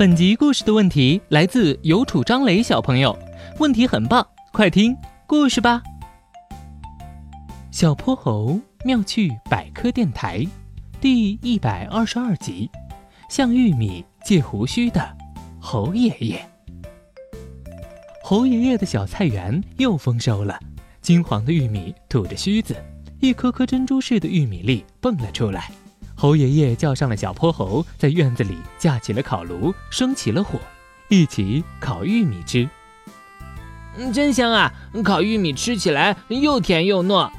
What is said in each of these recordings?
本集故事的问题来自有楚张雷小朋友，问题很棒，快听故事吧。小泼猴妙趣百科电台第一百二十二集：向玉米借胡须的猴爷爷。猴爷爷的小菜园又丰收了，金黄的玉米吐着须子，一颗颗珍珠似的玉米粒蹦了出来。猴爷爷叫上了小泼猴，在院子里架起了烤炉，生起了火，一起烤玉米吃。嗯，真香啊！烤玉米吃起来又甜又糯。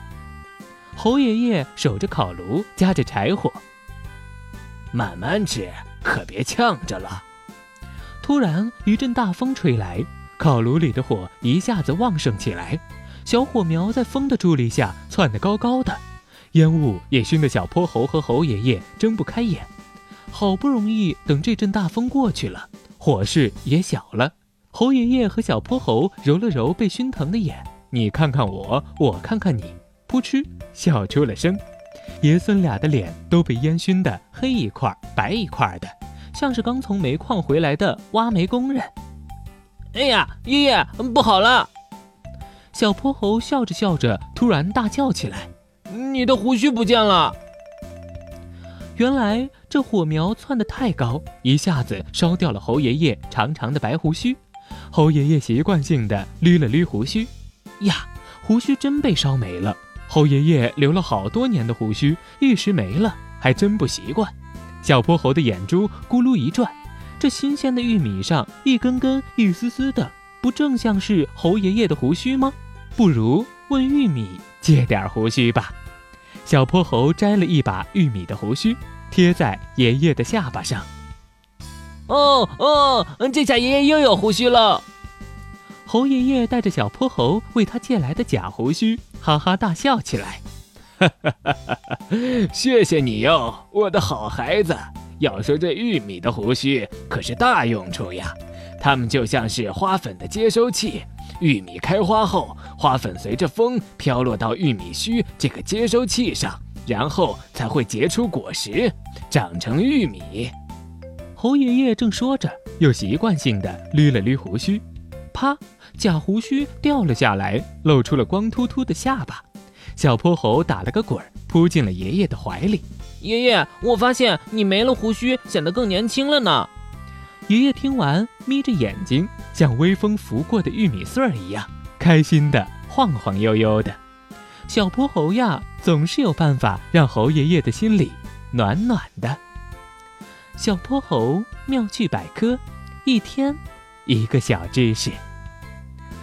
猴爷爷守着烤炉，夹着柴火，慢慢吃，可别呛着了。突然一阵大风吹来，烤炉里的火一下子旺盛起来，小火苗在风的助力下窜得高高的。烟雾也熏得小泼猴和猴爷爷睁不开眼。好不容易等这阵大风过去了，火势也小了。猴爷爷和小泼猴揉了揉被熏疼的眼，你看看我，我看看你，扑哧笑出了声。爷孙俩的脸都被烟熏得黑一块白一块的，像是刚从煤矿回来的挖煤工人。哎呀，爷爷不好了！小泼猴笑着笑着，突然大叫起来。你的胡须不见了！原来这火苗窜得太高，一下子烧掉了侯爷爷长长的白胡须。侯爷爷习惯性的捋了捋胡须，呀，胡须真被烧没了。侯爷爷留了好多年的胡须，一时没了，还真不习惯。小泼猴的眼珠咕噜一转，这新鲜的玉米上一根根、一丝丝的，不正像是侯爷爷的胡须吗？不如问玉米借点胡须吧。小泼猴摘了一把玉米的胡须，贴在爷爷的下巴上。哦哦，这下爷爷又有胡须了。猴爷爷带着小泼猴为他借来的假胡须，哈哈大笑起来。哈哈哈哈哈！谢谢你哟，我的好孩子。要说这玉米的胡须可是大用处呀，它们就像是花粉的接收器。玉米开花后，花粉随着风飘落到玉米须这个接收器上，然后才会结出果实，长成玉米。猴爷爷正说着，又习惯性的捋了捋胡须，啪，假胡须掉了下来，露出了光秃秃的下巴。小泼猴打了个滚，扑进了爷爷的怀里。爷爷，我发现你没了胡须，显得更年轻了呢。爷爷听完，眯着眼睛，像微风拂过的玉米穗儿一样，开心的晃晃悠悠的。小泼猴呀，总是有办法让猴爷爷的心里暖暖的。小泼猴妙趣百科，一天一个小知识。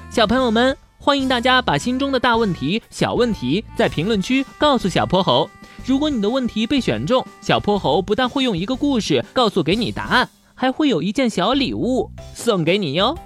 小朋友们，欢迎大家把心中的大问题、小问题在评论区告诉小泼猴。如果你的问题被选中，小泼猴不但会用一个故事告诉给你答案。还会有一件小礼物送给你哟。